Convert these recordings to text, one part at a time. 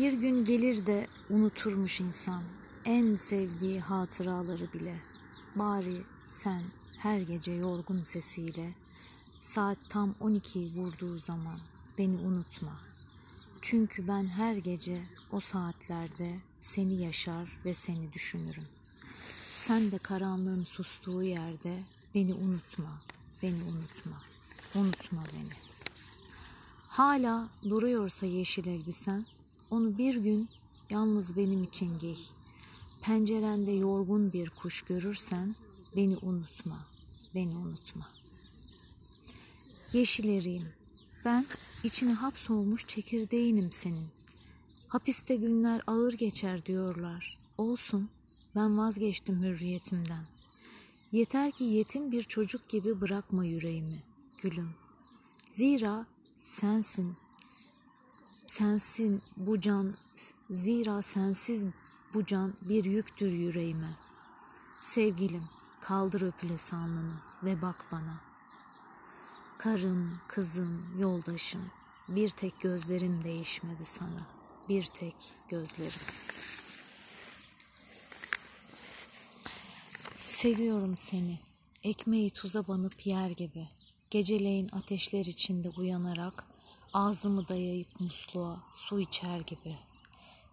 Bir gün gelir de unuturmuş insan en sevdiği hatıraları bile. Bari sen her gece yorgun sesiyle saat tam 12'yi vurduğu zaman beni unutma. Çünkü ben her gece o saatlerde seni yaşar ve seni düşünürüm. Sen de karanlığın sustuğu yerde beni unutma, beni unutma, unutma beni. Hala duruyorsa yeşil elbisen, onu bir gün yalnız benim için giy. Pencerende yorgun bir kuş görürsen beni unutma, beni unutma. Yeşil eriyim. Ben içine hapsolmuş çekirdeğinim senin. Hapiste günler ağır geçer diyorlar. Olsun, ben vazgeçtim hürriyetimden. Yeter ki yetim bir çocuk gibi bırakma yüreğimi, gülüm. Zira sensin, sensin bu can, zira sensiz bu can bir yüktür yüreğime. Sevgilim, kaldır öpülesi alnını ve bak bana. Karım, kızım, yoldaşım, bir tek gözlerim değişmedi sana. Bir tek gözlerim. Seviyorum seni. Ekmeği tuza banıp yer gibi. Geceleyin ateşler içinde uyanarak ağzımı dayayıp musluğa su içer gibi.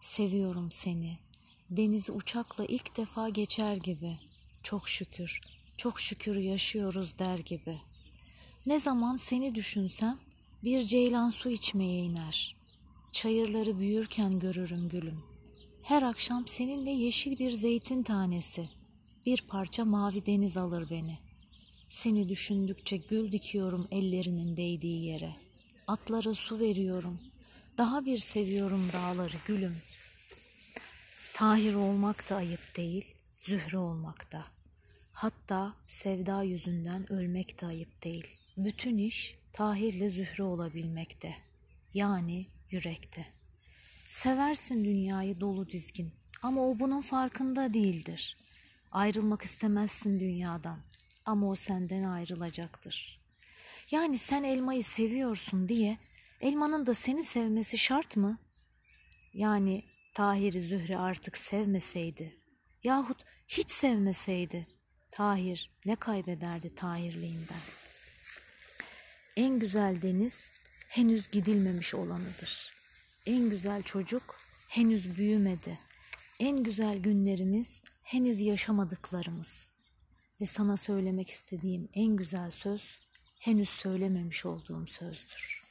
Seviyorum seni. Denizi uçakla ilk defa geçer gibi. Çok şükür, çok şükür yaşıyoruz der gibi. Ne zaman seni düşünsem bir ceylan su içmeye iner. Çayırları büyürken görürüm gülüm. Her akşam seninle yeşil bir zeytin tanesi, bir parça mavi deniz alır beni. Seni düşündükçe gül dikiyorum ellerinin değdiği yere. Atlara su veriyorum. Daha bir seviyorum dağları gülüm. Tahir olmak da ayıp değil, zühre olmak da. Hatta sevda yüzünden ölmek de ayıp değil. Bütün iş Tahir'le zühre olabilmekte. Yani yürekte. Seversin dünyayı dolu dizgin ama o bunun farkında değildir. Ayrılmak istemezsin dünyadan ama o senden ayrılacaktır. Yani sen elmayı seviyorsun diye elmanın da seni sevmesi şart mı? Yani Tahir'i Zühre artık sevmeseydi yahut hiç sevmeseydi Tahir ne kaybederdi Tahirliğinden? En güzel deniz henüz gidilmemiş olanıdır. En güzel çocuk henüz büyümedi. En güzel günlerimiz henüz yaşamadıklarımız. Ve sana söylemek istediğim en güzel söz henüz söylememiş olduğum sözdür.